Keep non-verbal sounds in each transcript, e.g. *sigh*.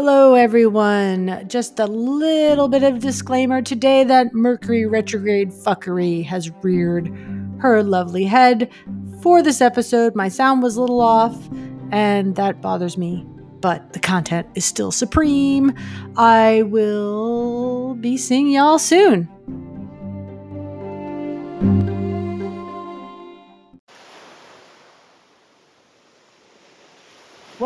Hello, everyone. Just a little bit of disclaimer today that Mercury retrograde fuckery has reared her lovely head. For this episode, my sound was a little off, and that bothers me, but the content is still supreme. I will be seeing y'all soon.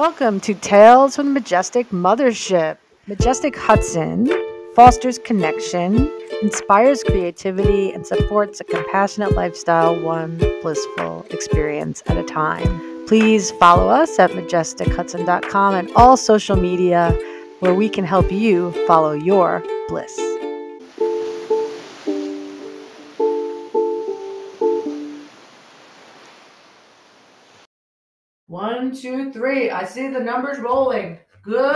Welcome to Tales from the Majestic Mothership. Majestic Hudson fosters connection, inspires creativity, and supports a compassionate lifestyle, one blissful experience at a time. Please follow us at majestichudson.com and all social media where we can help you follow your bliss. One, two, three. I see the numbers rolling. Good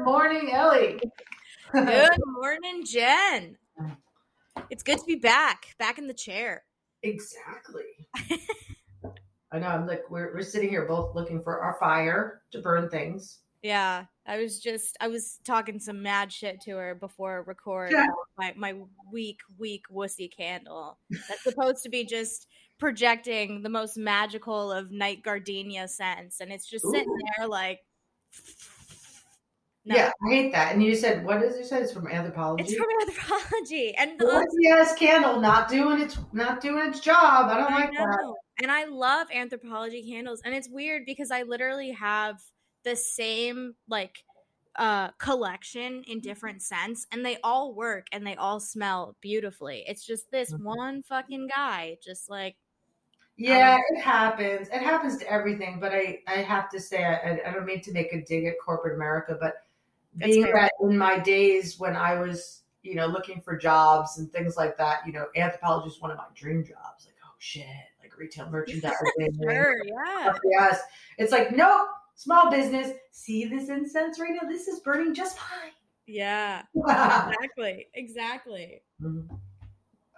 morning, Ellie. Good *laughs* morning, Jen. It's good to be back, back in the chair. Exactly. *laughs* I know. I'm like we're we're sitting here both looking for our fire to burn things. Yeah, I was just I was talking some mad shit to her before record Yeah. my my weak weak wussy candle. That's supposed to be just projecting the most magical of night gardenia scents, and it's just sitting there like. No, Yeah, I hate that. And you said, what does it say? It's from Anthropologie. it's from Anthropologie, and the ass candle not doing its not doing its job. I don't I like that. And I love Anthropologie candles. And it's weird because I literally have the same like uh collection in different scents and they all work and they all smell beautifully. It's just this Mhm. one fucking guy just like Yeah, it happens. It happens to everything. But I I have to say, I, I don't mean to make a dig at corporate America, but being that in my days when I was, you know, looking for jobs and things like that, you know, Anthropologie is one of my dream jobs. Like, oh shit, like retail *laughs* merchandising. sure, yeah. Yes. It's like, nope, small business. See this incense right now? This is burning just fine. Yeah. *laughs* Exactly. Exactly. Mhm.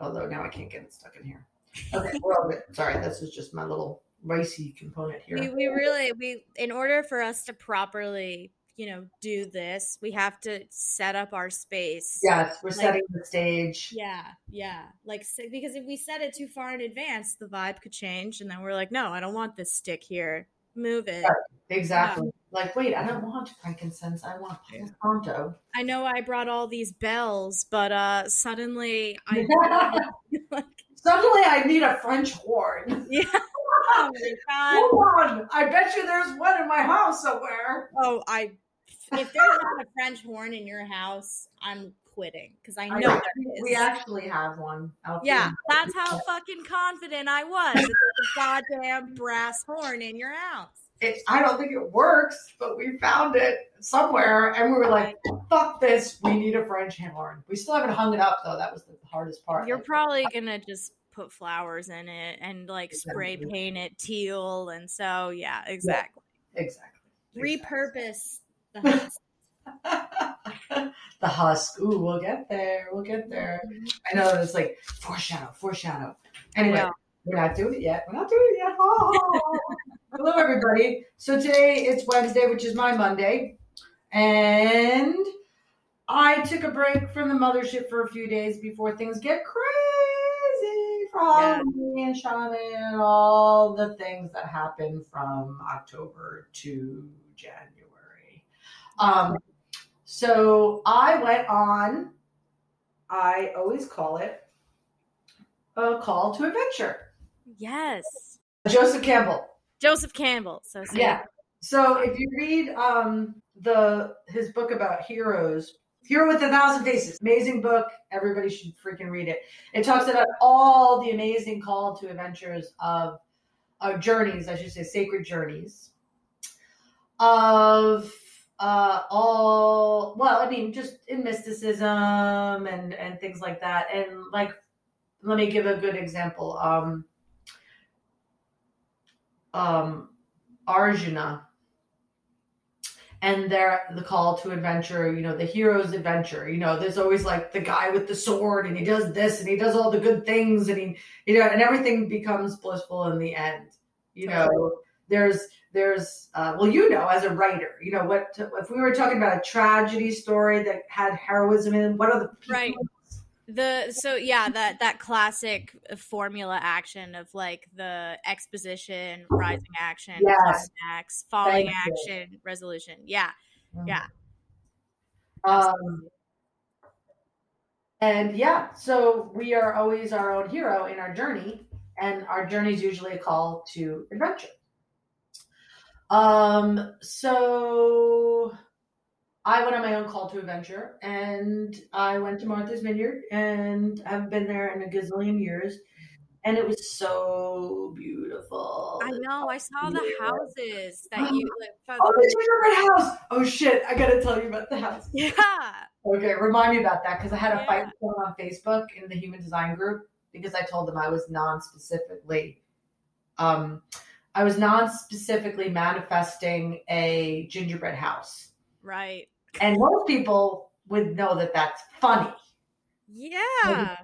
Although now I can't get it stuck in here. Okay, good. Sorry, this is just my little ricey component here. We we really we in order for us to properly, you know, do this, we have to set up our space. yes, we're Like- setting the stage. Yeah, yeah. Like because if we set it too far in advance, the vibe could change, and then we're like, no, I don't want this stick here. Move it. Exactly. Like, wait, I don't want frankincense. I want Palo Santo. I know I brought all these bells, but uh suddenly I *laughs* *laughs* Suddenly, I need a French horn. *laughs* yeah. Oh. Hold on. I bet you there's one in my house somewhere. Oh, I. If there's not a French horn in your house, I'm quitting because I I know is. We actually have one. out Yeah, that's how fucking confident I was. a goddamn brass horn in your house. It, I don't think it works, but we found it somewhere, and we were like, "Fuck this! We need a French horn." We still haven't hung it up though. That was the hardest part. You're probably gonna just put flowers in it and like spray paint it teal, and so yeah, exactly. exactly. Repurpose the house. *laughs* the husk. Ooh, we'll get there. We'll get there. Mm-hmm. I know it's like foreshadow, foreshadow. Anyway, we're not doing it yet. We're not doing it yet. Oh. *laughs* Hello, everybody. So today it's Wednesday, which is my Monday, and I took a break from the mothership for a few days before things get crazy for Yeah. Halloween and Samhain and all the things that happen from October to January. Um, so I went on, I always call it a call to adventure. Yes, Joseph Campbell. Joseph Campbell. So say Yeah. So if you read um the his book about heroes, Hero with a Thousand Faces, amazing book. Everybody should freaking read it. It talks about all the amazing call to adventures of of journeys, I should say, sacred journeys of uh all well, I mean, just in mysticism and and things like that. And like, let me give a good example. Um, um, Arjuna and their the call to adventure, you know, the hero's adventure. You know, there's always like the guy with the sword and he does this and he does all the good things and he you know and everything becomes blissful in the end. You know, there's there's uh, well you know as a writer you know what if we were talking about a tragedy story that had heroism in it, what are the people Right. The so yeah that that classic formula action of like the exposition rising action Yes. climax falling Thank you. action resolution yeah yeah Um, and yeah, so we are always our own hero in our journey, and our journey is usually a call to adventure. Um, so I went on my own call to adventure, and I went to Martha's Vineyard, and I've been there in a gazillion years, and it was so beautiful. i know i saw the houses that *gasps* you like, found- Oh, the gingerbread house! Oh shit! I gotta tell you about the house. *laughs* yeah Okay, remind me about that because I had a fight with someone on Facebook in the human design group because I told them I was non-specifically, um, I was non-specifically manifesting a gingerbread house, right and most people would know that that's funny, yeah.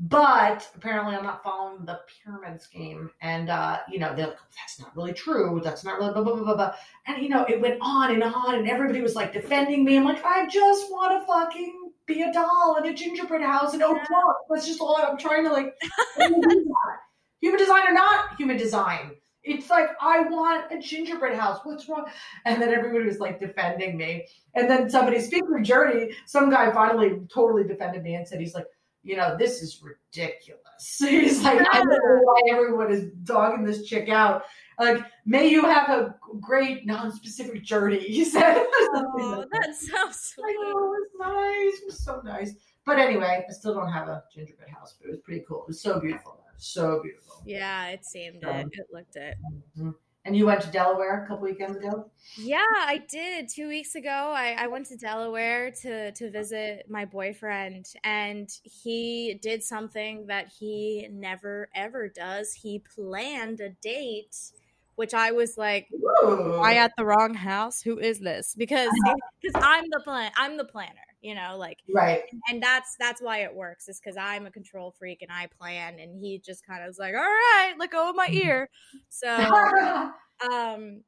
But apparently, I'm not following the pyramid scheme, and uh, you know they're like, "That's not really true. That's not really blah blah blah blah." blah. And you know, it went on and on, and everybody was like defending me. I'm like, I just want to fucking be a doll in a gingerbread house and oh Yeah. that's just all I'm trying to like. *laughs* human design or not human design. It's like I want a gingerbread house. What's wrong? And then everybody was like defending me. And then somebody, speaking of journey, some guy finally totally defended me and said he's like, you know, this is ridiculous. *laughs* He's like, I don't know why everyone is dogging this chick out. Like, may you have a great non-specific journey. He *laughs* said. *laughs* oh that's so I sweet know, it was nice. It was so nice. But anyway, I still don't have a gingerbread house, but it was pretty cool. It was so beautiful. So beautiful. yeah it seemed Um, it it looked it Mhm. And you went to Delaware a couple weekends ago? Yeah, I did. Two weeks ago, I, I went to Delaware to to visit my boyfriend, and he did something that he never ever does. He planned a date, which I was like, Ooh. "Am I at the wrong house? Who is this?" Because *laughs* because I'm the plan, I'm the planner. You know, like, right. and that's that's why it works. Is because I'm a control freak and I plan, and he just kind of was like, "All right, let go of my ear." So *laughs* um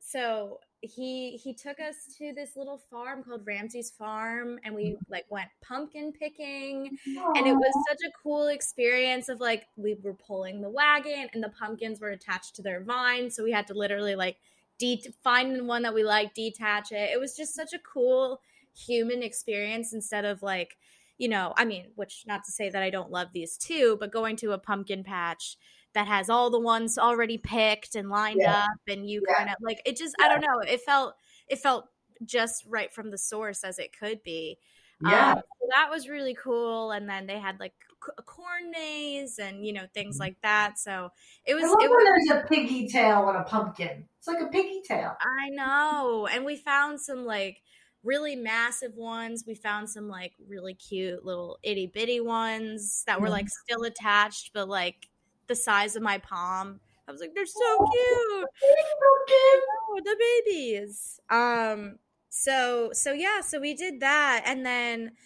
so he he took us to this little farm called Ramsey's Farm and we like went pumpkin picking and it was such a cool experience of like we were pulling the wagon and the pumpkins were attached to their vine so we had to literally like de- find one that we liked detach it it was just such a cool human experience instead of like you know i mean which not to say that i don't love these too but going to a pumpkin patch that has all the ones already picked and lined Yeah. up and you Yeah. kind of like it just i don't know it felt it felt just right from the source as it could be yeah. um, so that was really cool. And then they had like c- corn maze and you know things like that. So it was. I love It when was. there's a piggy tail on a pumpkin. It's like a piggy tail. I know. And we found some like really massive ones. We found some like really cute little itty bitty ones that were Mhm. like still attached, but like the size of my palm. I was like, they're so cute. Oh, the babies. Um so so yeah, so we did that and then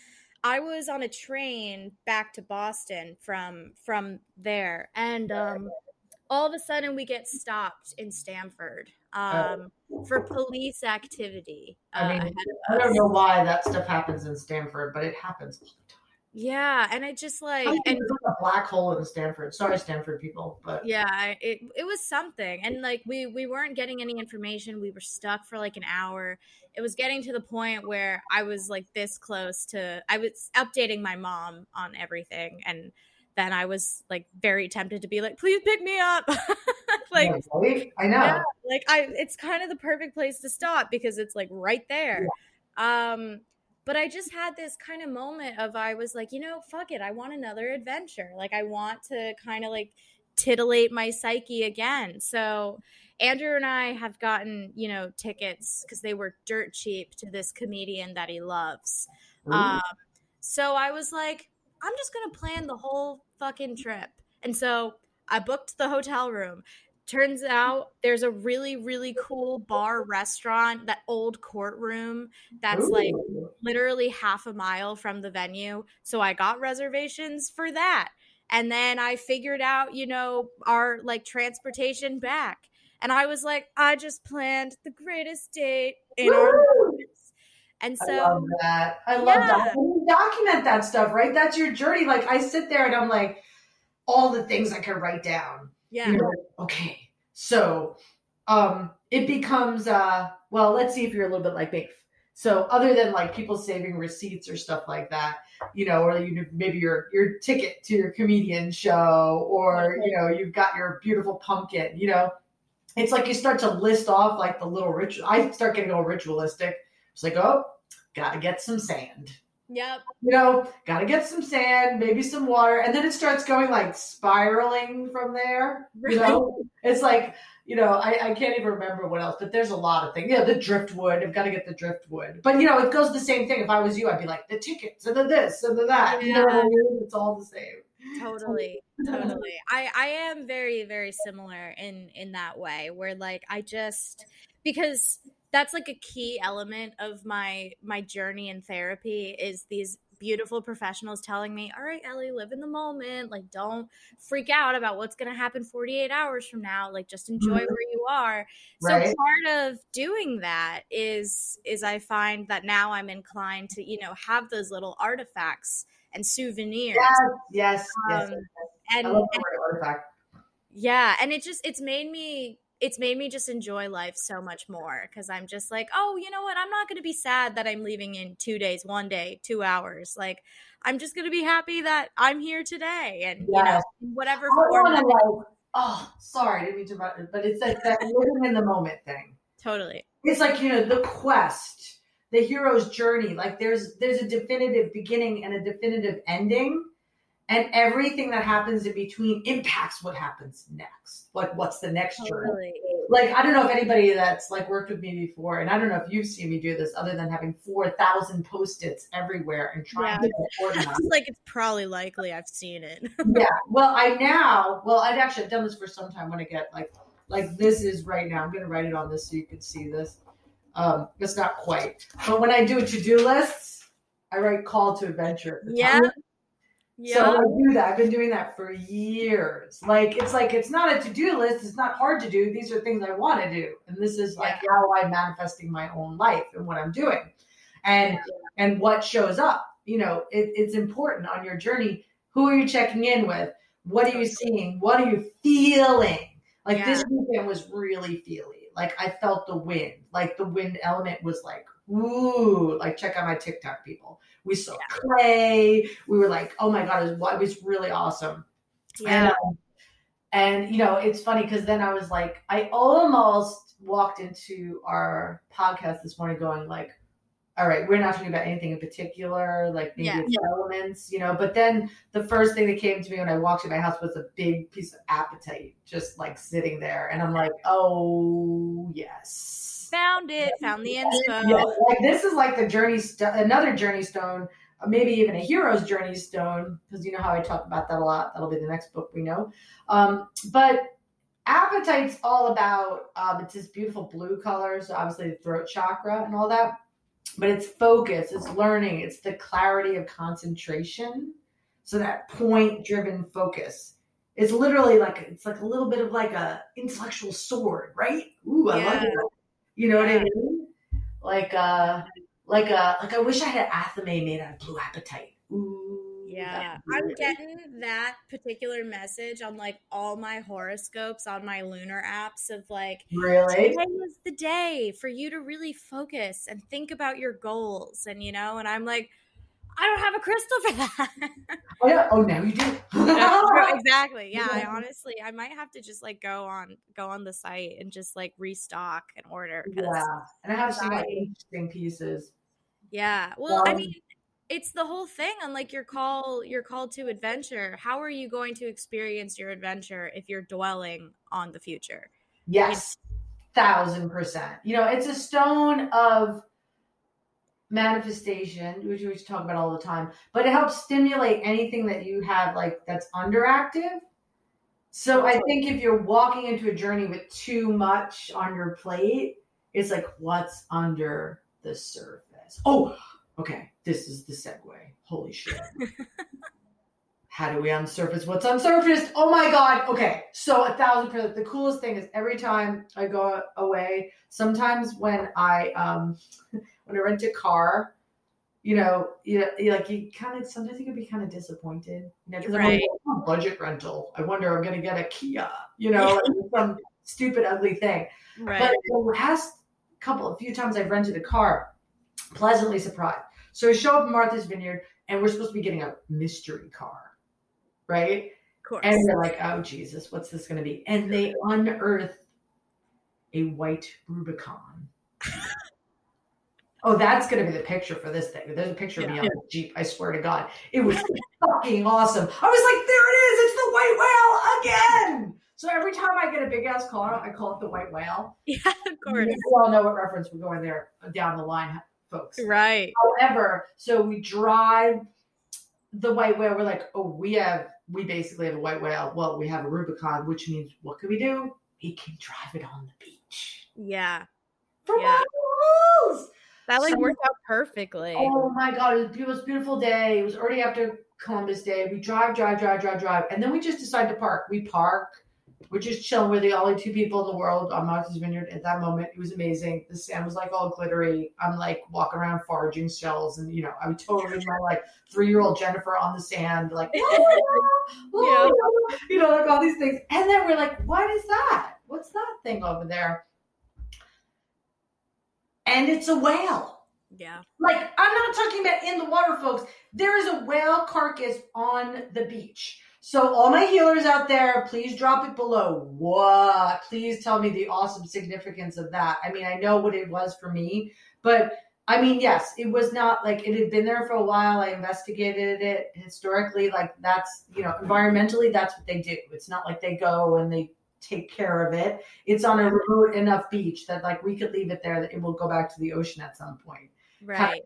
I was on a train back to Boston from from there and um all of a sudden we get stopped in Stamford um for police activity. I mean, uh, I don't know why that stuff happens in Stamford, but it happens all the time. Yeah, and I just like I and like a black hole in Stamford. Sorry, Stamford people, but yeah it, it was something and like we we weren't getting any information we were stuck for like an hour it was getting to the point where i was like this close to i was updating my mom on everything and then i was like very tempted to be like please pick me up *laughs* like I know. yeah, like I it's kind of the perfect place to stop because it's like right there. Um but I just had this kind of moment of I was like, you know, fuck it, I want another adventure. Like I want to kind of like titillate my psyche again. So Andrew and I have gotten, you know, tickets because they were dirt cheap to this comedian that he loves. Um, so I was like, I'm just gonna plan the whole fucking trip. And so I booked the hotel room. Turns out there's a really, really cool bar restaurant, that old courtroom that's like literally half a mile from the venue. So I got reservations for that. And then I figured out, you know, our like transportation back. And I was like, I just planned the greatest date in our lives. And so, I love that. I love Yeah. that. You document that stuff, right? That's your journey. Like I sit there and I'm like, all the things I can write down. yeah. You know, okay. So um it becomes uh well, let's see if you're a little bit like me. So other than like people saving receipts or stuff like that, you know, or you maybe your your ticket to your comedian show, or you know, you've got your beautiful pumpkin, you know, it's like you start to list off like the little ritual. I start getting all ritualistic. It's like, oh, gotta get some sand. Yep. You know, gotta get some sand, maybe some water, and then it starts going like spiraling from there. You know, it's like you know, I, I can't even remember what else, but there's a lot of things. Yeah, the driftwood. I've got to get the driftwood. But you know, it goes the same thing. If I was you, I'd be like the tickets and the this and the that. You know what I mean? It's all the same. totally *laughs* totally i i am very very similar in in that way where like i just because that's like a key element of my my journey in therapy is these beautiful professionals telling me all right ellie live in the moment like don't freak out about what's going to happen 48 hours from now like just enjoy Mhm. where you are Right. so part of doing that is is i find that now i'm inclined to you know have those little artifacts and souvenirs Yes, yes, yes. Um, yes. and, I love and artifact. yeah and it just it's made me it's made me just enjoy life so much more because i'm just like oh you know what? I'm not going to be sad that i'm leaving in two days one day two hours. Like i'm just going to be happy that i'm here today and you know whatever I form want to like, oh, sorry, I didn't mean to interrupt, but it's like that living in the moment thing. totally. It's like you know the quest the hero's journey like there's there's a definitive beginning and a definitive ending and everything that happens in between impacts what happens next like what's the next journey totally like i don't know if anybody that's like worked with me before and i don't know if you've seen me do this other than having 4000 post-its everywhere and trying Yeah. get *laughs* organized it's like it's probably likely i've seen it *laughs* yeah. Well, I now, well, I've actually done this for some time when I get like, like this is right now. I'm going to write it on this so you can see this. Um, it's not quite, but when I do to-do lists, I write call to adventure. Yeah. Yeah So I do that. I've been doing that for years. Like it's like it's not a to-do list. It's not hard to do. These are things I want to do, and this is like how I'm manifesting my own life and what I'm doing, and and what shows up. You know, it, it's important on your journey. Who are you checking in with? What are you seeing? What are you feeling? Like this weekend was really feely. Like I felt the wind. Like the wind element was like, ooh, like check out my TikTok people. We saw clay. We were like, oh my God, it was, it was really awesome. And, yeah um, and you know, it's funny because then I was like, I almost walked into our podcast this morning going like, all right, we're not talking about anything in particular, like maybe Yeah. it's elements, you know. But then the first thing that came to me when I walked in my house was a big piece of apatite just like sitting there. And I'm like, oh yes. Found it found the inspo Yeah, like this is like the journey, st- another journey stone, maybe even a hero's journey stone, because you know how I talk about that a lot. That'll be the next book we know. Um, but apatite's all about um, it's this beautiful blue color, so obviously the throat chakra and all that. But it's focus, it's learning, it's the clarity of concentration. So that point-driven focus. It's literally like it's like a little bit of like a intellectual sword, right? Ooh, I like Yeah. it. You know what I mean? Like uh like uh like I wish I had athame made out of blue apatite. Ooh. Yeah, I'm getting that particular message on like all my horoscopes on my lunar apps of like really. today is the day for you to really focus and think about your goals and you know and I'm like I don't have a crystal for that. *laughs* Oh, yeah. oh now you do. That's true, *laughs* exactly. Yeah, I honestly I might have to just like go on go on the site and just like restock and order. yeah. And I have some like interesting pieces. Yeah. Well, I Um, mean, it's the whole thing on like your call your call to adventure. How are you going to experience your adventure if you're dwelling on the future? Yes, thousand percent. You know, it's a stone of manifestation, which we talk about all the time, but it helps stimulate anything that you have like that's underactive. So I think if you're walking into a journey with too much on your plate, it's like what's under the surface. Oh, okay. This is the segue. Holy shit. *laughs* how do we unsurface what's unsurfaced? Oh my god. Okay. So a thousand percent. The coolest thing is every time I go away, sometimes when I um *laughs* when I rent a car, you know, you, you like you kind of sometimes you can be kind of disappointed. You know, Right. I'm like, budget rental. I wonder I'm gonna get a Kia, you know, some stupid ugly thing. Right. But the last couple, a few times I've rented a car, pleasantly surprised. So I show up in Martha's Vineyard, and we're supposed to be getting a mystery car, right? of course. And they're like, "Oh Jesus, what's this going to be?" And they unearth a white Rubicon. *laughs* oh, that's going to be the picture for this thing. There's a picture of me on the Jeep. I swear to God, it was fucking awesome. I was like, "There it is! It's the white whale again!" So every time I get a big ass car, I call it the white whale. *laughs* yeah, of course. We all know what reference we're going there uh, down the line, folks. Right. However, so we drive the white whale. We're like, oh, we have, we basically have a white whale. Well, we have a Rubicon, which means what can we do? We can drive it on the beach. Yeah. For Yeah. miles! That like So- worked out perfectly. Oh my God, it was the most beautiful day. It was already after Columbus Day. We drive, drive, drive, drive, drive. And then we just decide to park. We park. We're just chilling. We're the only two people in the world on Martha's Vineyard at that moment. It was amazing. The sand was like all glittery. I'm like walking around foraging shells, and you know, I'm totally my like three year old Jennifer on the sand, like, *laughs* oh oh Yeah. you know, like all these things. And then we're like, what is that? What's that thing over there? And it's a whale. Yeah. Like, I'm not talking about in the water, folks. There is a whale carcass on the beach. So, all my healers out there, please drop it below. What? Please tell me the awesome significance of that. I mean, I know what it was for me, but I mean, yes, it was not like it had been there for a while. I investigated it historically. Like, that's, you know, environmentally, that's what they do. It's not like they go and they take care of it. It's on a remote enough beach that, like, we could leave it there that it will go back to the ocean at some point. Right.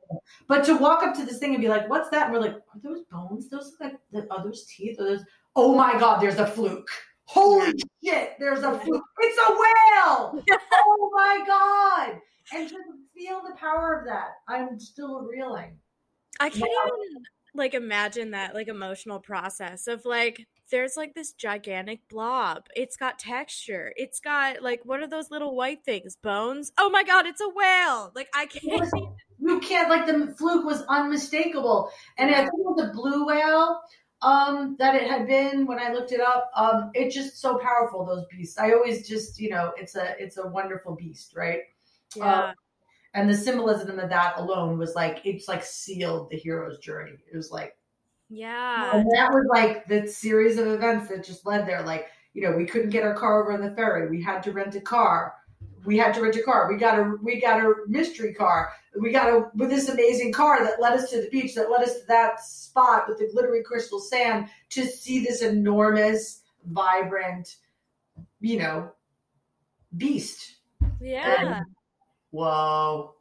But to walk up to this thing and be like, "What's that?" And we're like, "Are those bones? Those look like the are those teeth? Are those?" Oh my God! There's a fluke. Holy shit! There's a fluke. It's a whale. *laughs* *laughs* oh my God! And to feel the power of that, I'm still reeling. I can't even like imagine that like emotional process of like there's like this gigantic blob. It's got texture. It's got like what are those little white things? Bones? Oh my god, it's a whale. Like I can't You can't like the fluke was unmistakable, and I think it was a blue whale um that it had been when I looked it up. Um, it's just so powerful. Those beasts. I always just you know it's a it's a wonderful beast, right? Yeah. And the symbolism of that alone was like it's like sealed the hero's journey. It was like yeah. and that was like the series of events that just led there. Like you know we couldn't get our car over on the ferry. We had to rent a car. We had to rent a car. We got a we got a mystery car. We got a with this amazing car that led us to the beach that led us to that spot with the glittery crystal sand to see this enormous vibrant you know beast. Yeah. Whoa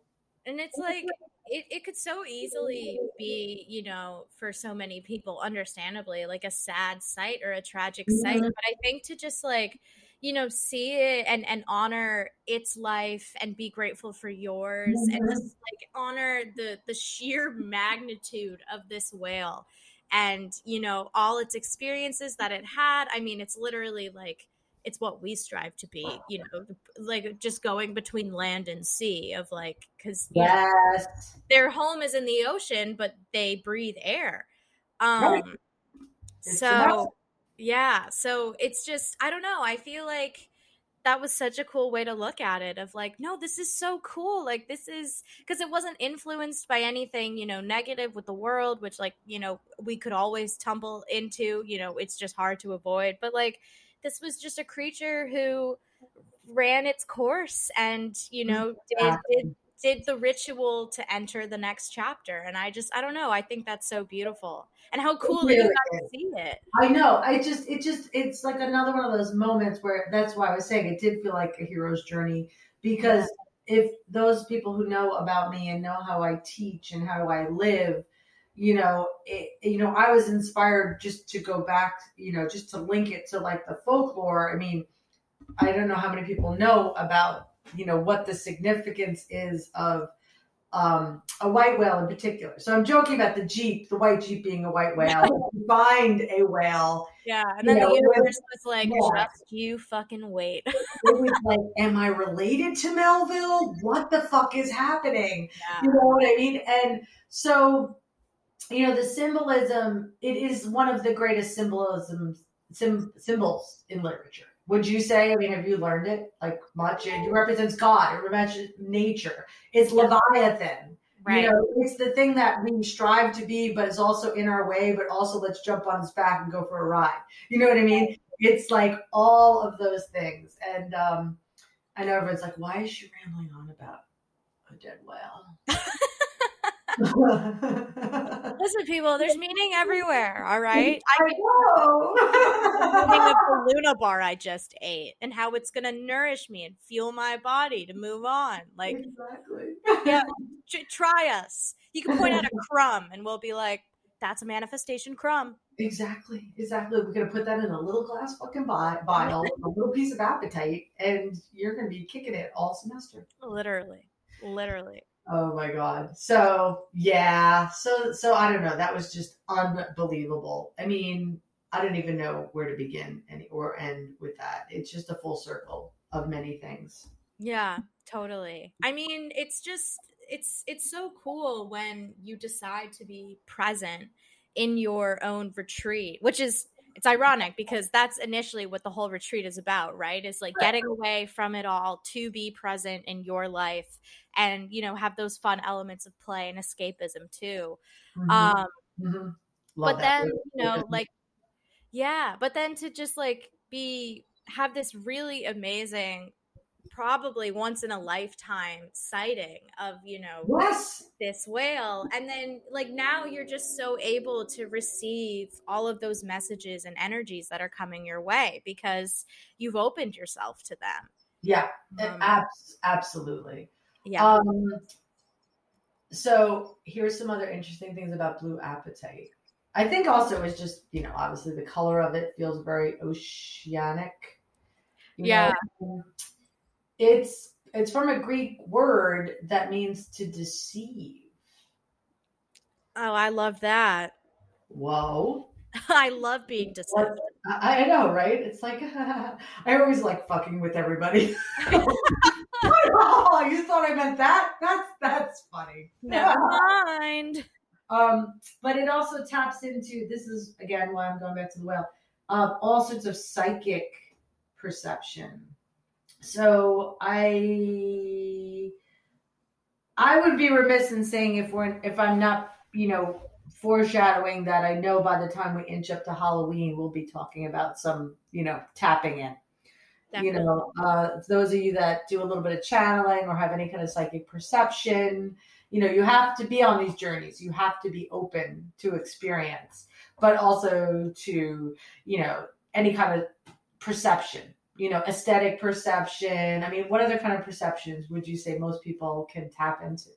And it's like it, it could so easily be, you know, for so many people, understandably, like a sad sight or a tragic sight. But I think to just like, you know, see it and and honor its life and be grateful for yours and just like honor the the sheer magnitude of this whale and you know all its experiences that it had. I mean, it's literally like it's what we strive to be, you know, like just going between land and sea of like because yes their home is in the ocean, but they breathe air. Um, Right. So yeah, so it's just I don't know. I feel like that was such a cool way to look at it of like no this is so cool like this is because it wasn't influenced by anything you know negative with the world which like you know we could always tumble into you know it's just hard to avoid but like this was just a creature who ran its course and you mm-hmm. know did, did did the ritual to enter the next chapter. And i just i don't know. I think that's so beautiful. And how cool that you got to see it. I know. I just, it just, it's like another one of those moments where that's why I was saying it did feel like a hero's journey because if those people who know about me and know how I teach and how I live, you know, it, you know, I was inspired just to go back, you know, just to link it to like the folklore. I mean, I don't know how many people know about, you know, what the significance is of um, a white whale in particular. So I'm joking about the Jeep, the white Jeep being a white whale. *laughs* find a whale. Yeah, and then You the know, universe was like, yeah. just you fucking wait. *laughs* It was like, am I related to Melville? What the fuck is happening? You know what I mean? And so, you know, the symbolism, it is one of the greatest symbolisms, sim, symbols in literature. Would you say? I mean, have you learned it like much? It represents God, it represents nature. It's Leviathan. Right. You know, it's the thing that we strive to be, but it's also in our way, but also let's jump on his back and go for a ride. You know what I mean? It's like all of those things. And um, I know everyone's like, why is she rambling on about a dead whale? *laughs* Listen, people, there's meaning everywhere, all right? I thinking know. *laughs* the Luna bar I just ate and how it's gonna nourish me and fuel my body to move on. Like, exactly. yeah, *laughs* tr- try us. You can point out a crumb and we'll be like, that's a manifestation crumb. Exactly, exactly. We're gonna put that in a little glass fucking vi- vial, a little piece of apatite, and you're gonna be kicking it all semester. Literally. Literally. Oh my god. So yeah. So so I don't know. That was just unbelievable. I mean, I don't even know where to begin and or end with that. It's just a full circle of many things. Yeah, totally. I mean, it's just it's it's so cool when you decide to be present in your own retreat, which is it's ironic because that's initially what the whole retreat is about, right? Is like Right. getting away from it all to be present in your life and, you know, have those fun elements of play and escapism too. Mhm, Um mhm. But that. then you know like yeah but then to just like be have this really amazing probably once in a lifetime sighting of you know yes. this whale and then like now you're just so able to receive all of those messages and energies that are coming your way because you've opened yourself to them Yeah. Um, abs- absolutely. yeah Um, so here's some other interesting things about blue apatite I think also it's just you know obviously the color of it feels very oceanic. you Yeah. know. It's it's from a Greek word that means to deceive. oh i love that Whoa. *laughs* i love being deceived I, I know, right? It's like *laughs* I always like fucking with everybody. oh, *laughs* you thought I meant that? That's that's funny. never mind Um, but it also taps into this is again why I'm going back to the well. Um, all sorts of psychic perception. So I I would be remiss in saying if we're if I'm not you know foreshadowing that I know by the time we inch up to Halloween we'll be talking about some you know tapping in. You know, uh, those of you that do a little bit of channeling or have any kind of psychic perception, you know, you have to be on these journeys. You have to be open to experience, but also to, you know, any kind of perception, you know, aesthetic perception. I mean, what other kind of perceptions would you say most people can tap into?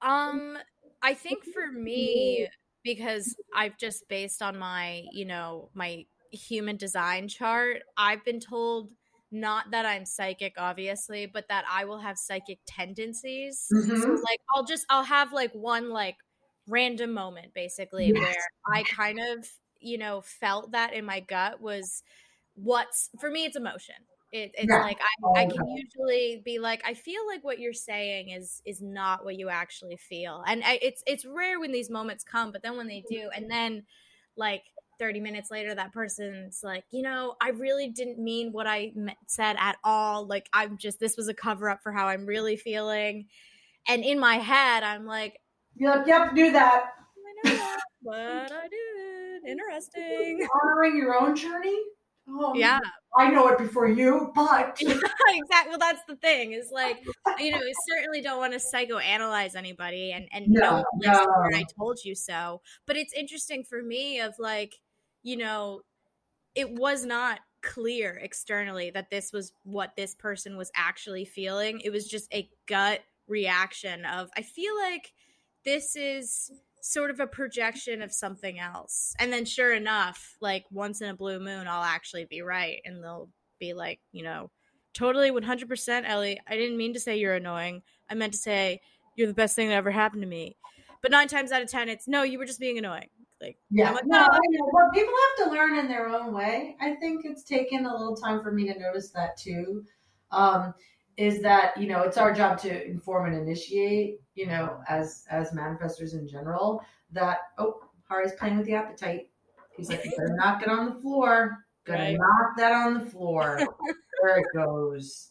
Um, I think for me, because I've just based on my, you know, my human design chart, I've been told not that I'm psychic, obviously, but that I will have psychic tendencies. So, Mhm. like, I'll just, I'll have like one like random moment basically Yes. where I kind of, you know, felt that in my gut was what's for me, it's emotion. It, it's Yeah. like I, I can usually be like I feel like what you're saying is is not what you actually feel, and I, it's it's rare when these moments come, but then when they do, and then like 30 minutes later, that person's like, you know, I really didn't mean what I said at all. Like I'm just this was a cover up for how I'm really feeling, and in my head, I'm like, Yep, yep, do that. I know but I did. Interesting. Honoring your own journey. Oh, Yeah. I know it before you, but *laughs* exactly. Well, that's the thing. Is like, you know, I certainly don't want to psychoanalyze anybody, and and no, No, the. I told you so. But it's interesting for me of like, you know, it was not clear externally that this was what this person was actually feeling. It was just a gut reaction of I feel like this is sort of a projection of something else. And then sure enough, like once in a blue moon I'll actually be right and they'll be like, you know, totally 100% Ellie, I didn't mean to say you're annoying. I meant to say you're the best thing that ever happened to me. But 9 times out of 10 it's no, you were just being annoying. Like, Yeah, like, no, "Oh, I know. Well, people have to learn in their own way. I think it's taken a little time for me to notice that too. Um, is that you know it's our job to inform and initiate. You know, as as manifestors in general. That oh, Hari's playing with the apatite. He's like, you better *laughs* knock it on the floor. Gonna Right. knock that on the floor. *laughs* there it goes.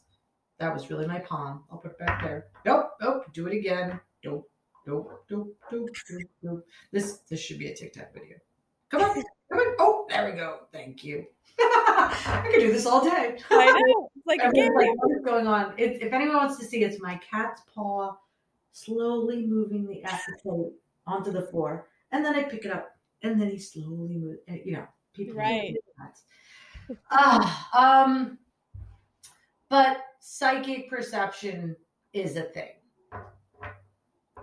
That was really my palm. I'll put it back there. Nope, nope. Do it again. Nope, nope, nope, nope, nope, nope. This this should be a TikTok video. Come on, come on. Oh, there we go. Thank you. *laughs* I could do this all day. I know. Like, Everyone's okay. like, what is going on? It, if anyone wants to see, it's my cat's paw slowly moving the acetate onto the floor, and then I pick it up, and then he slowly moves. You know, people. Right. Ah, um, but psychic perception is a thing.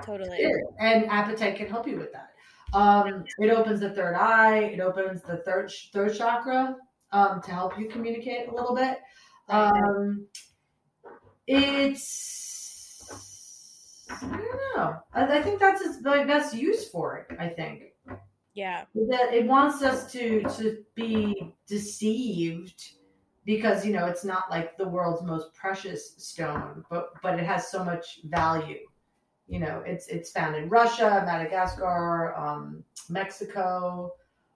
totally. And apatite can help you with that. Um, it opens the third eye. It opens the third third chakra um, to help you communicate a little bit. Um, it's I don't know. I, I think that's its the best use for it. I think Yeah. that it wants us to to be deceived because you know it's not like the world's most precious stone, but but it has so much value. You know, it's it's found in Russia, Madagascar, um, Mexico.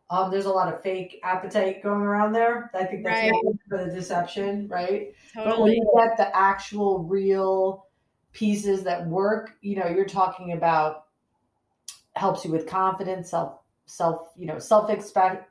Um, there's a lot of fake apatite going around there. I think that's Right. for the deception, right? But when you get the actual real pieces that work, you know, you're talking about helps you with confidence, self self, you know, self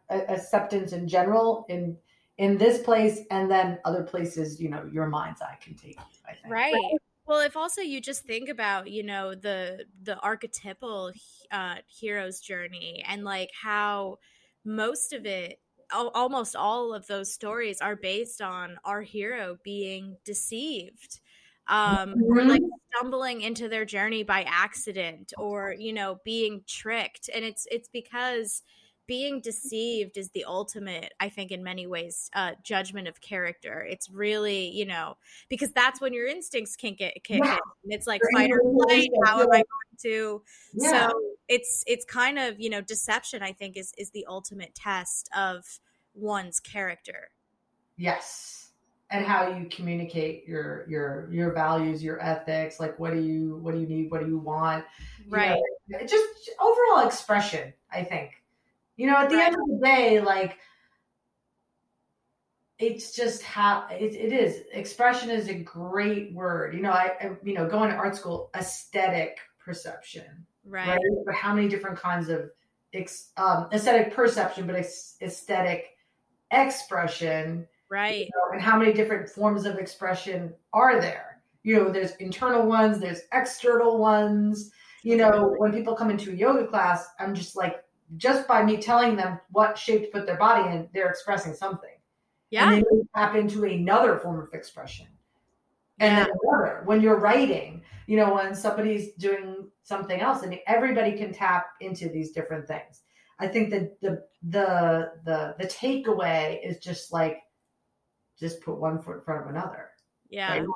acceptance in general in in this place and then other places, you know, your mind's eye can take you, I think. Right. Well, if also you just think about, you know, the the archetypal uh hero's journey and like how most of it al- almost all of those stories are based on our hero being deceived um or like stumbling into their journey by accident or you know being tricked. And it's it's because being deceived is the ultimate i think in many ways uh judgment of character it's really you know because that's when your instincts can't get kick Yeah. in. It's like fight or flight. How am. I going to? Yeah. So it's it's kind of you know deception. I think is is the ultimate test of one's character. yes. And how you communicate your your your values, your ethics, like what do you what do you need, what do you want? you Right. know, just overall expression i think you know at the end of the day like it's just how it, it is. Expression is a great word. You know I, I you know going to art school aesthetic perception Right. right, but how many different kinds of ex, um, aesthetic perception but ex, aesthetic expression Right. you know, and how many different forms of expression are there? You know there's internal ones there's external ones. You know when people come into a yoga class i'm just like just by me telling them what shape to put their body in they're expressing something Yeah. and then tap into another form of expression and then another when you're writing you know when somebody's doing something else and everybody can tap into these different things i think that the the the the takeaway is just like just put one foot in front of another Yeah. right?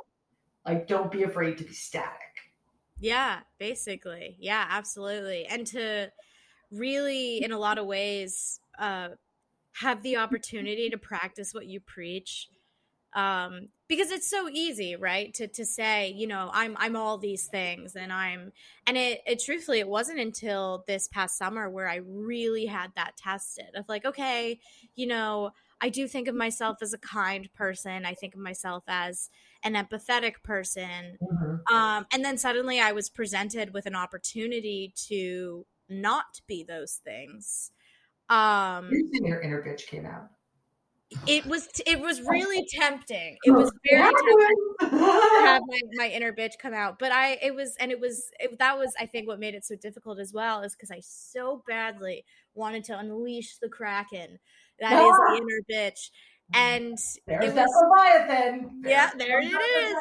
like don't be afraid to be static Yeah, basically. Yeah, absolutely. And to really, in a lot of ways, uh, have the opportunity to practice what you preach. Um, because it's so easy, right? To to say, you know, I'm I'm all these things and I'm and it, it truthfully it wasn't until this past summer where I really had that tested of like, okay, you know, I do think of myself as a kind person. I think of myself as an empathetic person um, and then suddenly I was presented with an opportunity to not be those things. Um, your inner bitch came out it was it was really tempting. It was very tempting to have *laughs* my, my inner bitch come out, but I it was and it was it, that was I think what made it so difficult as well is because I so badly wanted to unleash the kraken that is the inner bitch, and There's it was- Leviathan. Yeah, there it is.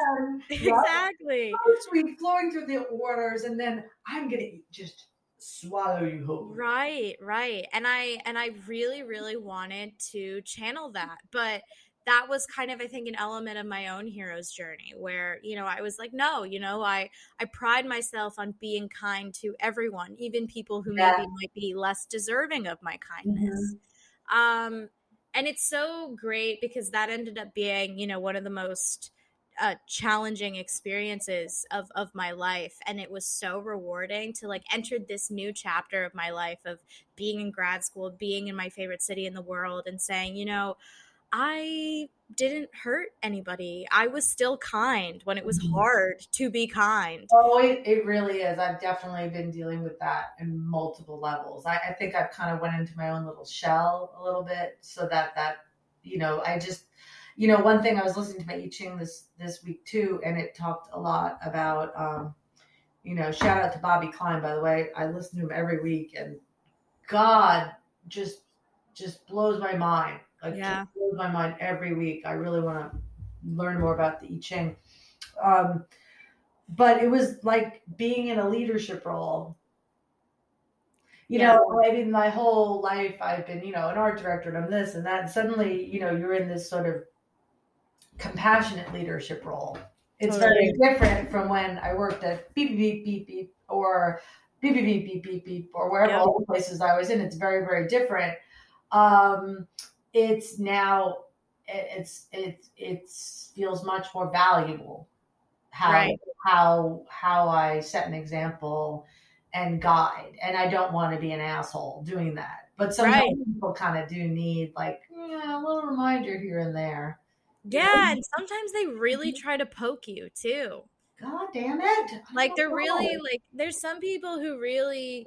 *laughs* Yep. exactly. So sweet, flowing through the waters, and then I'm gonna eat just swallow you whole. Right, right. And I and I really really wanted to channel that, but that was kind of i think an element of my own hero's journey where you know i was like no you know i i pride myself on being kind to everyone even people who yeah. maybe might be less deserving of my kindness mm-hmm. um and it's so great because that ended up being you know one of the most uh, challenging experiences of of my life and it was so rewarding to like enter this new chapter of my life of being in grad school being in my favorite city in the world and saying you know I didn't hurt anybody. I was still kind when it was mm-hmm. hard to be kind. Oh, it, it really is. I've definitely been dealing with that in multiple levels. I, I think I've kind of went into my own little shell a little bit so that that, you know, I just, you know, one thing I was listening to my I Ching this, this week too, and it talked a lot about, um, you know, shout out to Bobby Klein, by the way. I listen to him every week and God just, just blows my mind like yeah. blows my mind every week. I really want to learn more about the I Ching. Um, but it was like being in a leadership role. You yeah. know, I mean, my whole life I've been, you know, an art director and I'm this and that. And suddenly, you know, you're in this sort of compassionate leadership role. It's totally. very different from when I worked at beep beep beep beep or beep beep beep beep beep beep or wherever yeah. all the places I was in. It's very very different. Um, it's now it's it's it feels much more valuable how right. how how I set an example and guide and I don't want to be an asshole doing that but sometimes right. people kind of do need like yeah, a little reminder here and there yeah and sometimes they really mm-hmm. try to poke you too god damn it like they're really like there's some people who really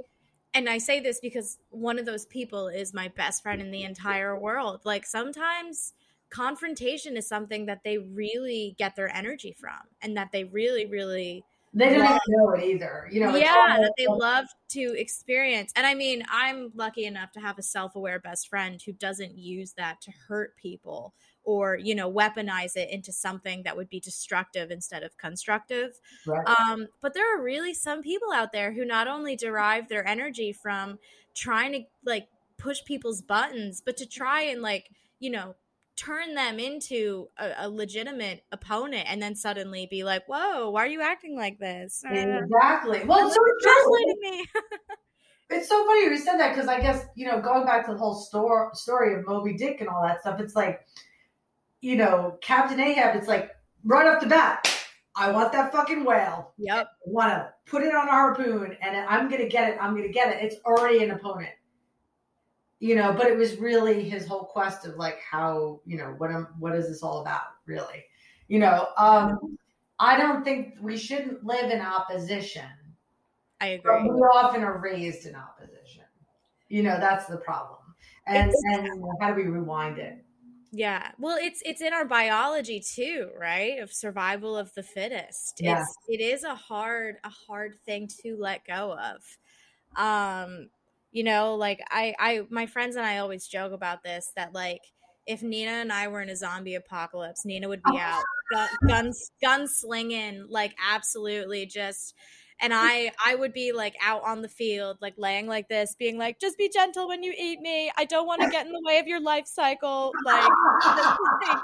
and I say this because one of those people is my best friend in the entire world. Like sometimes confrontation is something that they really get their energy from and that they really, really they didn't love. know it either. You know, yeah, that they love to experience. And I mean, I'm lucky enough to have a self aware best friend who doesn't use that to hurt people or you know weaponize it into something that would be destructive instead of constructive. Right. um, but there are really some people out there who not only derive their energy from trying to like push people's buttons but to try and like you know turn them into a, a, legitimate opponent and then suddenly be like whoa why are you acting like this? Exactly. Well it's so true. me. *laughs* It's so funny you said that because i guess you know going back to the whole story story of moby dick and all that stuff it's like you know, Captain Ahab, it's like right off the bat, I want that fucking whale. Yep. I want to put it on a harpoon and I'm going to get it. I'm going to get it. It's already an opponent. You know, but it was really his whole quest of like how, you know, what am what is this all about, really? You know, um I don't think we shouldn't live in opposition. I agree. we often are raised in opposition. You know, that's the problem. And and how do we rewind it? Yeah. Well, it's it's in our biology too, right? Of survival of the fittest. Yeah. It's it is a hard a hard thing to let go of. Um, you know, like I I my friends and I always joke about this that like if Nina and I were in a zombie apocalypse, Nina would be out gun, guns gun slinging like absolutely just and I I would be like out on the field, like laying like this, being like, just be gentle when you eat me. I don't want to get in the way of your life cycle. Like, *laughs*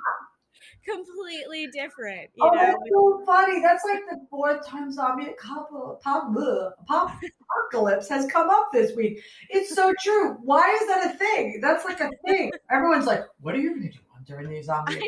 completely different. You oh, know? that's so funny. That's like the fourth time zombie uh, apocalypse has come up this week. It's so true. Why is that a thing? That's like a thing. Everyone's like, what are you going to do during the *laughs* zombie?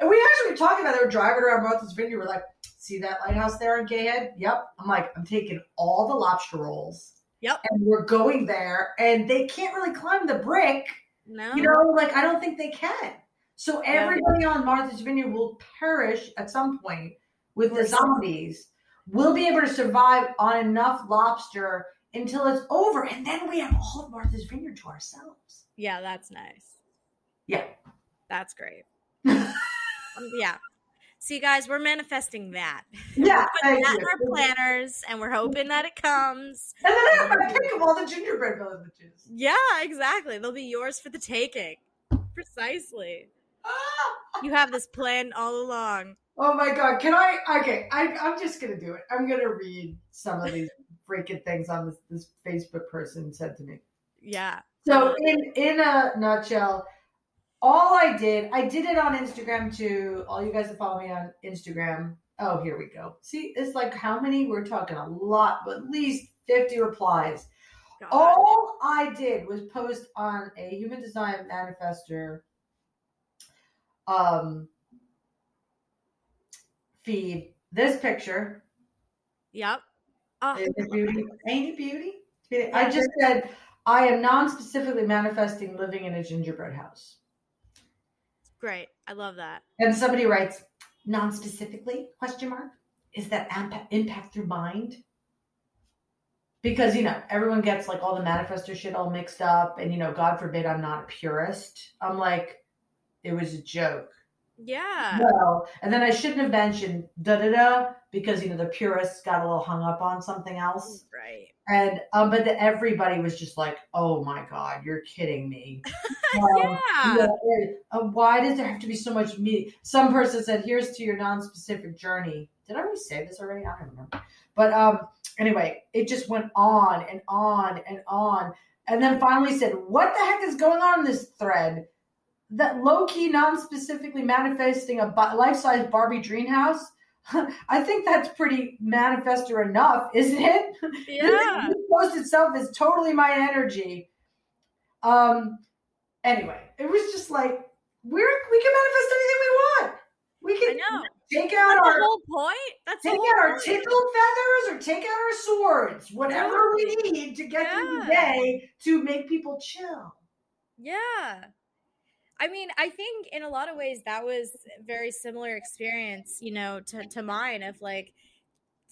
And we actually were talking about it. We were driving around Martha's Vineyard. We're like, see that lighthouse there in Gayhead? Yep. I'm like, I'm taking all the lobster rolls. Yep. And we're going there, and they can't really climb the brick. No. You know, like I don't think they can. So everybody yeah. on Martha's Vineyard will perish at some point with the zombies. We'll be able to survive on enough lobster until it's over, and then we have all of Martha's Vineyard to ourselves. Yeah, that's nice. Yeah, that's great. *laughs* um, yeah, See, guys, we're manifesting that. Yeah, we're putting that in our planners, and we're hoping that it comes. And then I have my pick of all the gingerbread villages. Yeah, exactly. They'll be yours for the taking. Precisely. Ah! You have this plan all along. Oh my god! Can I? Okay, I, I'm just gonna do it. I'm gonna read some of these freaking things on this, this Facebook person said to me. Yeah. So in in a nutshell, all I did, I did it on Instagram too. All you guys that follow me on Instagram. Oh, here we go. See, it's like how many? We're talking a lot, but at least 50 replies. God. All I did was post on a human design manifestor um feed this picture. Yep. It beauty? Ain't it beauty? I just said I am non-specifically manifesting living in a gingerbread house. Great. I love that. And somebody writes, non-specifically, question mark, is that impact through mind? Because, you know, everyone gets like all the manifestor shit all mixed up. And, you know, God forbid I'm not a purist. I'm like, it was a joke. Yeah. No. And then I shouldn't have mentioned da da da because, you know, the purists got a little hung up on something else. Right. And, um, but the, everybody was just like, oh my God, you're kidding me. *laughs* Um, yeah. uh, why does there have to be so much meat? Some person said, "Here's to your non-specific journey." Did I already say this already? I don't remember. But um, anyway, it just went on and on and on, and then finally said, "What the heck is going on in this thread?" That low-key, non-specifically manifesting a life-size Barbie dream house. *laughs* I think that's pretty manifestor enough, *laughs* isn't it? Yeah. this post itself is totally my energy. Um. Anyway, it was just like we're we can manifest anything we want. We can take That's out the our whole point. That's take out our tickle feathers or take out our swords, whatever we need to get through the day to make people chill. Yeah. I mean, I think in a lot of ways that was very similar experience, you know, to, to mine of like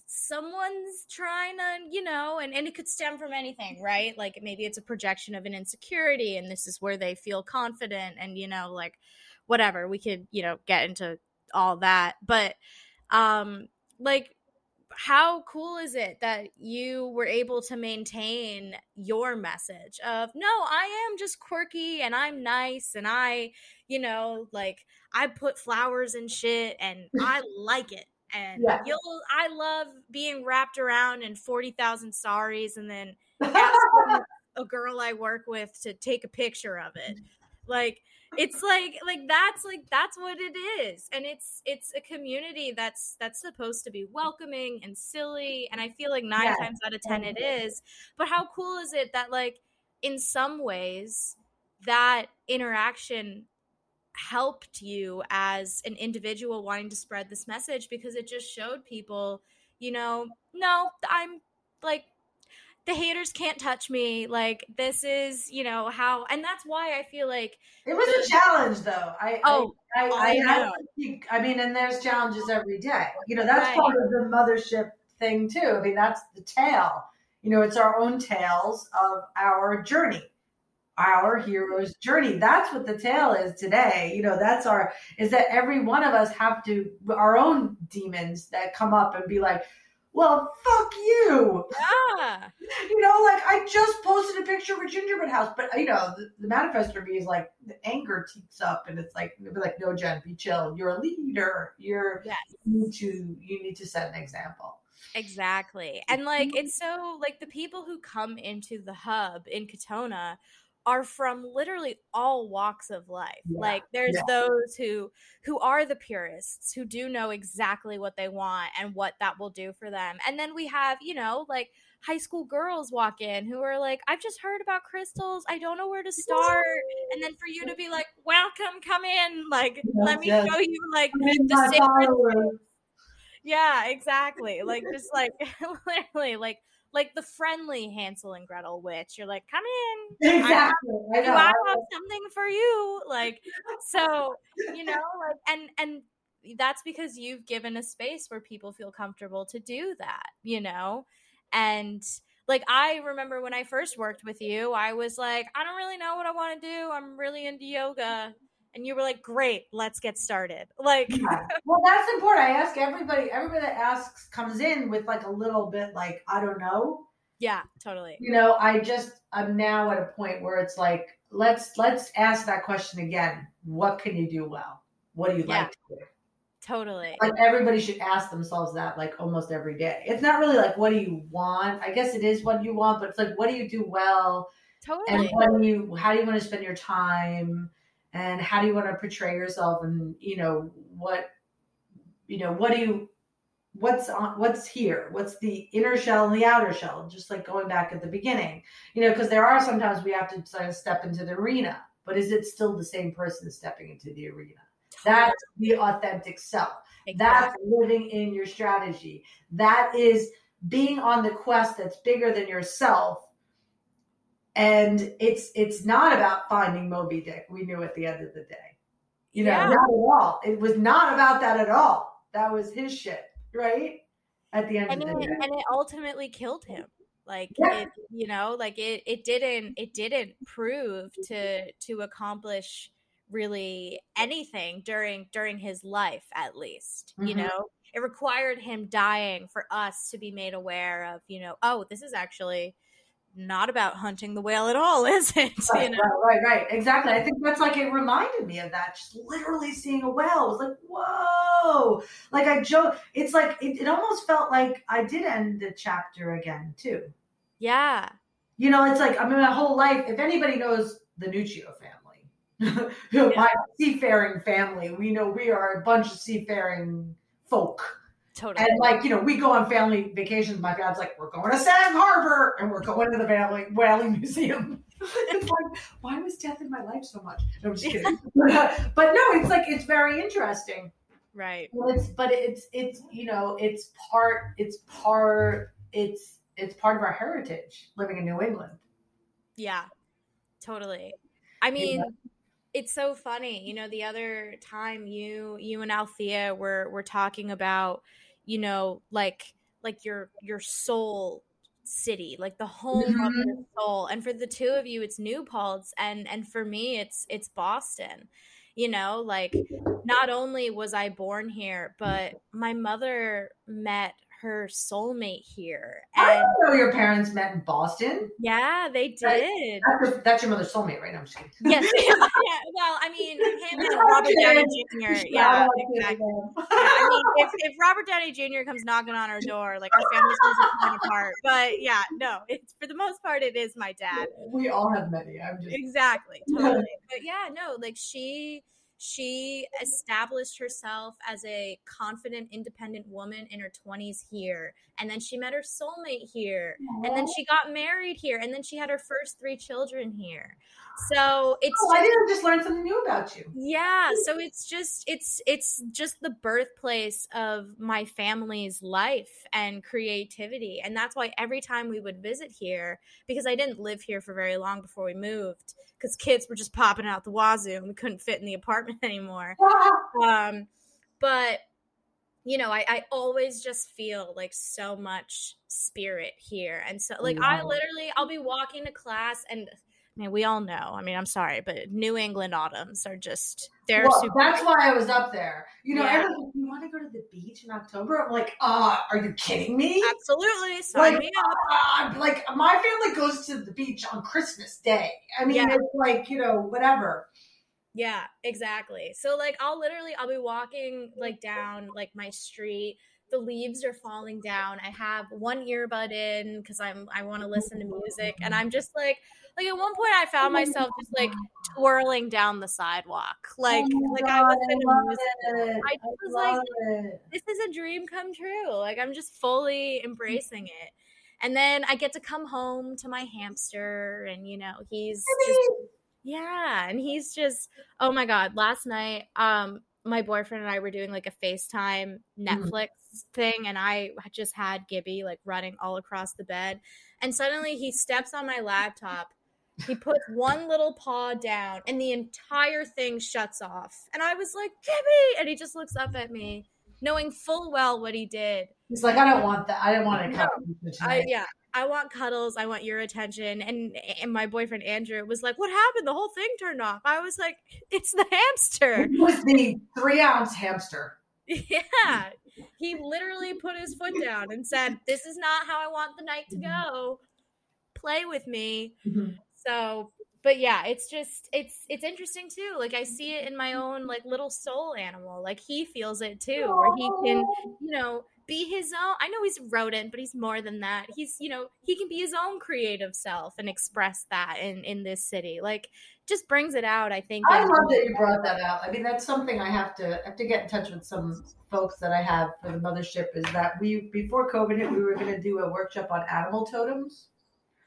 someone's trying to, you know, and, and it could stem from anything, right? Like maybe it's a projection of an insecurity and this is where they feel confident and, you know, like whatever. We could, you know, get into all that. But um like how cool is it that you were able to maintain your message of no i am just quirky and i'm nice and i you know like i put flowers and shit and i *laughs* like it and Yeah. you'll i love being wrapped around in 40,000 saris and then *laughs* asking a girl i work with to take a picture of it like it's like like that's like that's what it is and it's it's a community that's that's supposed to be welcoming and silly and i feel like nine Yes. times out of ten it is but how cool is it that like in some ways that interaction helped you as an individual wanting to spread this message because it just showed people you know no i'm like the haters can't touch me like this is you know how and that's why i feel like It was a challenge, though. Oh, I Oh, I, I, I I, know. keep- I mean, and there's challenges every day. You know, that's Right. part of the mothership thing too. I mean, that's the tale. You know, it's our own tales of our journey, our hero's journey. That's what the tale is today. You know, that's our is that every one of us have to our own demons that come up and be like, well, fuck you. yeah *laughs* You know, like I just posted a picture of a gingerbread house, but you know, the, the manifestor me is like the anger teaks up, and it's like, be like, no, Jen, be chill. You're a leader. You're Yes. you need to you need to set an example. Exactly. And like it's so like the people who come into the hub in Katonah are from literally all walks of life. Yeah, Like there's yeah. those who who are the purists who do know exactly what they want and what that will do for them. And then we have, you know, like high school girls walk in who are like, I've just heard about crystals. I don't know where to start. And then for you to be like, welcome, come in. Like, let me yes. show you like the sacred yeah, exactly. Like just like *laughs* literally like like the friendly Hansel and Gretel witch. You're like, come in. Exactly. I Do. I have something for you? Like so, you know, like and and that's because you've given a space where people feel comfortable to do that, you know? And like I remember when I first worked with you, I was like, I don't really know what I want to do. I'm really into yoga. And you were like, great, let's get started. Like, Yeah. *laughs* Well, that's important. I ask everybody. Everybody that asks comes in with like a little bit like I don't know. yeah, totally. You know, I just I'm now at a point where it's like let's let's ask that question again. What can you do well? What do you Yeah. like to do? Totally. Like everybody should ask themselves that like almost every day. It's not really like what do you want? I guess it is what you want, but it's like what do you do well? Totally. And what do you how do you want to spend your time? And how do you want to portray yourself and you know what you know what do you what's on what's here? What's the inner shell and the outer shell? Just like going back at the beginning you know because there are sometimes we have to sort of step into the arena but is it still the same person stepping into the arena? That's the authentic self. Exactly. that's living in your strategy. That is being on the quest that's bigger than yourself and it's it's not about finding moby dick we knew at the end of the day you know yeah. not at all it was not about that at all that was his shit right? At the end and of the it, day. And it ultimately killed him. Like yeah. it, you know, like it it didn't it didn't prove to to accomplish really anything during during his life at least mm-hmm. you know it required him dying for us to be made aware of you know oh this is actually not about hunting the whale at all, *laughs* is it? Right, you know? right, right, right, Exactly. I think that's like it reminded me of that. Just literally seeing a whale was like, whoa. Like I joke. It's like it, it almost felt like I did end the chapter again too. Yeah. You know, it's like I mean, my whole life. If anybody knows the Nuccio family, *laughs* yeah. my seafaring family, we know we are a bunch of seafaring folk Totally. And like, you know, we go on family vacations. My dad's like, we're going to Sag Harbor and we're going to the Valley Whaling Museum. *laughs* it's like, why was death in my life so much? No, I'm just kidding. *laughs* *laughs* but no, it's like it's very interesting. Right. Well, it's but it's it's you know, it's part it's part it's it's part of our heritage living in New England. Yeah. Totally. I mean, yeah it's so funny you know the other time you you and althea were were talking about you know like like your your soul city like the home mm-hmm. of your soul and for the two of you it's new paltz and and for me it's it's boston you know like not only was i born here but my mother met her soulmate here. And I know your parents met in Boston. Yeah, they did. That's your, that's your mother's soulmate, right? I'm just kidding. Yes. *laughs* yeah, well, I mean, him and Robert Downey Jr. Yeah, exactly. *laughs* Yeah, I mean, if, if Robert Downey Jr. comes knocking on our door, like our family's falling apart. But yeah, no, it's for the most part, it is my dad. We all have many. I'm just exactly *laughs* totally. but yeah, no, like she she established herself as a confident, independent woman in her 20s here. And then she met her soulmate here. And then she got married here. And then she had her first three children here. So it's oh, just, I didn't just learn something new about you. Yeah. So it's just it's it's just the birthplace of my family's life and creativity. And that's why every time we would visit here, because I didn't live here for very long before we moved, because kids were just popping out the wazoo and we couldn't fit in the apartment *laughs* anymore. *laughs* um, but you know, I, I always just feel like so much spirit here. And so like wow. I literally I'll be walking to class and I mean, we all know. I mean, I'm sorry, but New England autumns are just they're well, super. That's why I was up there. You know, yeah. everyone's like, you want to go to the beach in October? I'm like, uh, are you kidding me? Absolutely. Sign like, me up. Uh, like my family goes to the beach on Christmas Day. I mean, yeah. it's like, you know, whatever. Yeah, exactly. So like I'll literally I'll be walking like down like my street the leaves are falling down. I have one earbud in because I'm I want to listen to music, and I'm just like like at one point I found myself just like twirling down the sidewalk, like oh like God, I was in a music. I was like, it. this is a dream come true. Like I'm just fully embracing it. And then I get to come home to my hamster, and you know he's just yeah, and he's just oh my god. Last night, um, my boyfriend and I were doing like a FaceTime mm-hmm. Netflix mm. thing, and I just had Gibby like running all across the bed, and suddenly he steps on my laptop he puts one little paw down and the entire thing shuts off. And I was like, Jimmy! And he just looks up at me, knowing full well what he did. He's like, I don't want that. I don't want to no, I, yeah. I want cuddles. I want your attention. And and my boyfriend Andrew was like, "What happened? The whole thing turned off." I was like, "It's the hamster." It was the three ounce hamster. *laughs* Yeah, he literally put his foot down and said, "This is not how I want the night to go. Play with me." Mm-hmm so but yeah it's just it's it's interesting too like i see it in my own like little soul animal like he feels it too where he can you know be his own. I know he's rodent, but he's more than that. He's you know he can be his own creative self and express that in in this city. Like just brings it out. I think. I love that you brought that out. I mean, that's something I have to have to get in touch with some folks that I have for the mothership. Is that we before COVID hit, we were going to do a workshop on animal totems.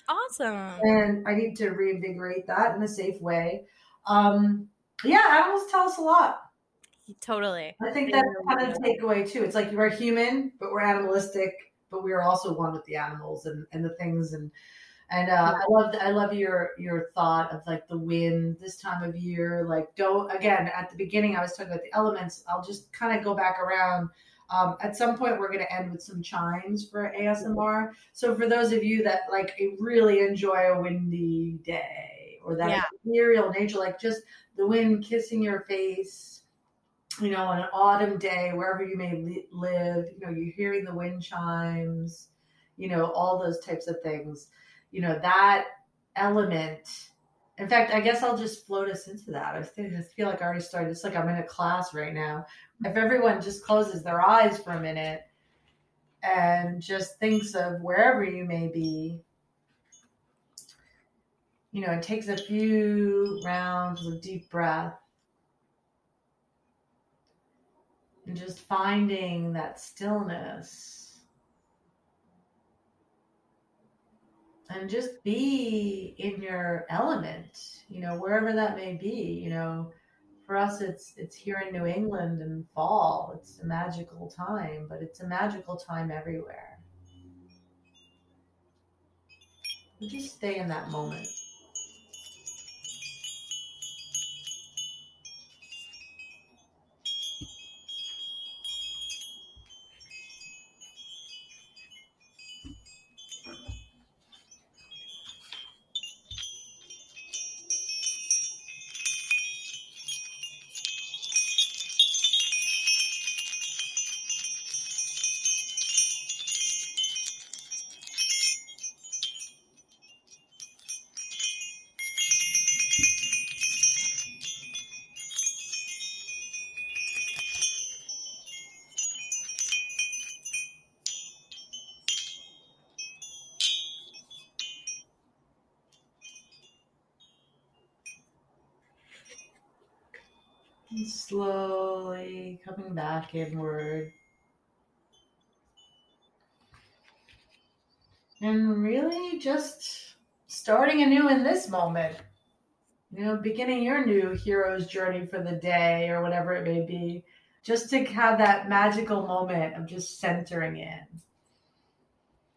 Awesome. And I need to reinvigorate that in a safe way. Um, yeah, animals tell us a lot. Totally. I think that's kind of the takeaway too. It's like we're human, but we're animalistic, but we are also one with the animals and, and the things and and uh, I love I love your your thought of like the wind this time of year. Like don't again at the beginning I was talking about the elements. I'll just kind of go back around. Um, at some point we're going to end with some chimes for ASMR. So for those of you that like really enjoy a windy day or that yeah. ethereal nature, like just the wind kissing your face, you know, on an autumn day wherever you may li- live, you know, you're hearing the wind chimes, you know, all those types of things you know, that element. In fact, I guess I'll just float us into that. I feel like I already started. It's like I'm in a class right now. If everyone just closes their eyes for a minute and just thinks of wherever you may be, you know, it takes a few rounds of deep breath and just finding that stillness. And just be in your element you know wherever that may be you know for us it's it's here in new england in fall. It's a magical time but it's a magical time everywhere. Just stay in that moment inward. And really just starting anew in this moment. You know, beginning your new hero's journey for the day or whatever it may be. Just to have that magical moment of just centering in.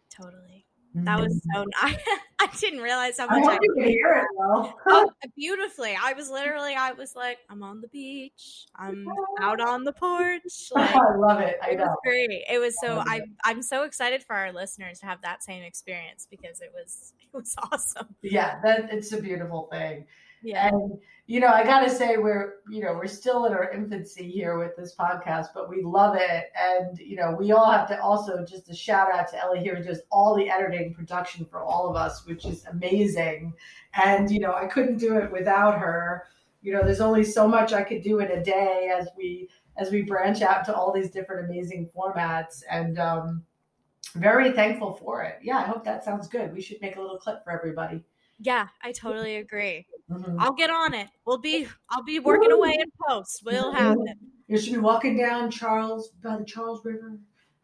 Totally. That was mm-hmm. so nice. *laughs* I didn't realize how much I, I could hear it though. *laughs* oh, beautifully. I was literally, I was like, I'm on the beach. I'm out *laughs* on the porch. Oh, like, I love it. I it know. was great. It was so. I I'm so excited for our listeners to have that same experience because it was it was awesome. Yeah, that it's a beautiful thing. Yeah. And you know, I gotta say we're you know, we're still in our infancy here with this podcast, but we love it. And you know, we all have to also just a shout out to Ellie here does all the editing production for all of us, which is amazing. And you know, I couldn't do it without her. You know, there's only so much I could do in a day as we as we branch out to all these different amazing formats and um very thankful for it. Yeah, I hope that sounds good. We should make a little clip for everybody. Yeah, I totally agree. Mm-hmm. I'll get on it. We'll be I'll be working away in post. We'll have it. You should be walking down Charles by the Charles River.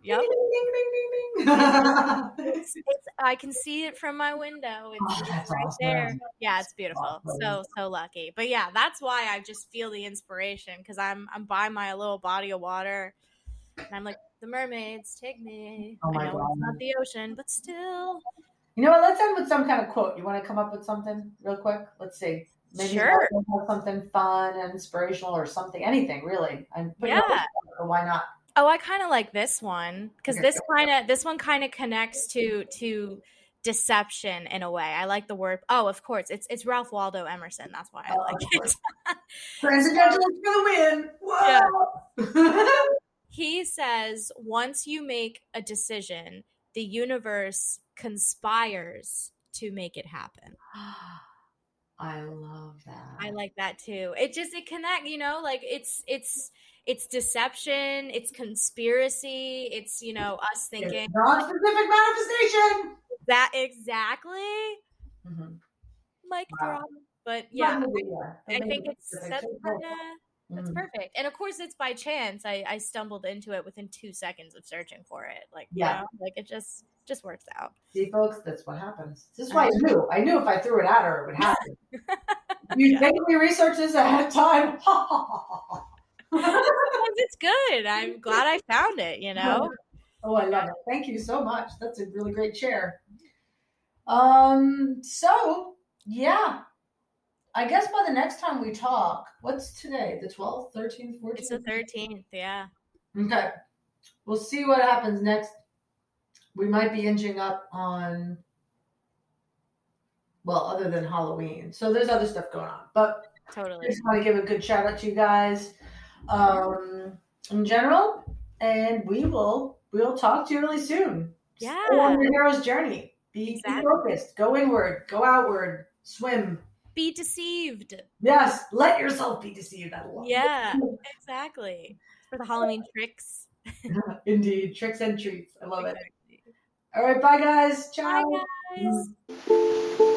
Yep. Ding, ding, ding, it's, it's, I can see it from my window. It's, oh, right awesome. there. Yeah, it's beautiful. Awesome. So so lucky. But yeah, that's why I just feel the inspiration because I'm I'm by my little body of water, and I'm like the mermaids take me. Oh my I know God. it's not the ocean, but still you know what? Let's end with some kind of quote. You want to come up with something real quick? Let's see. Maybe sure. something fun and inspirational or something, anything really. And yeah. Or why not? Oh, I kind of like this one because this kind of this one kind of connects to to deception in a way. I like the word. Oh, of course, it's it's Ralph Waldo Emerson. That's why I oh, like it. *laughs* Presidential for the win. Whoa. Yeah. *laughs* he says, once you make a decision, the universe conspires to make it happen. *gasps* I love that. I like that too. It just it connect, you know, like it's it's it's deception, it's conspiracy, it's you know us thinking non-specific manifestation. That exactly. Mm-hmm. Like wow. drop. But yeah, I, I think it's that's kind of that's mm-hmm. perfect. And of course, it's by chance. I, I stumbled into it within two seconds of searching for it. Like, yeah, you know, like it just just works out. See, folks, that's what happens. This is why I knew. I knew if I threw it at her, it would happen. *laughs* you yeah. research this ahead of time. *laughs* it's good. I'm glad I found it. You know. *laughs* Oh, I love it. Thank you so much. That's a really great chair. Um. So yeah, I guess by the next time we talk, what's today? The 12th, 13th, 14th? It's the 13th, yeah. Okay. We'll see what happens next. We might be inching up on, well, other than Halloween. So there's other stuff going on. But totally. I just want to give a good shout out to you guys um, in general. And we will we'll talk to you really soon. Yeah. On your hero's journey. Be, exactly. be focused. Go inward. Go outward. Swim be deceived. Yes, let yourself be deceived. I love yeah, it. exactly. For the Halloween tricks. *laughs* Indeed, tricks and treats. I love exactly. it. All right, bye guys. Ciao. Bye guys.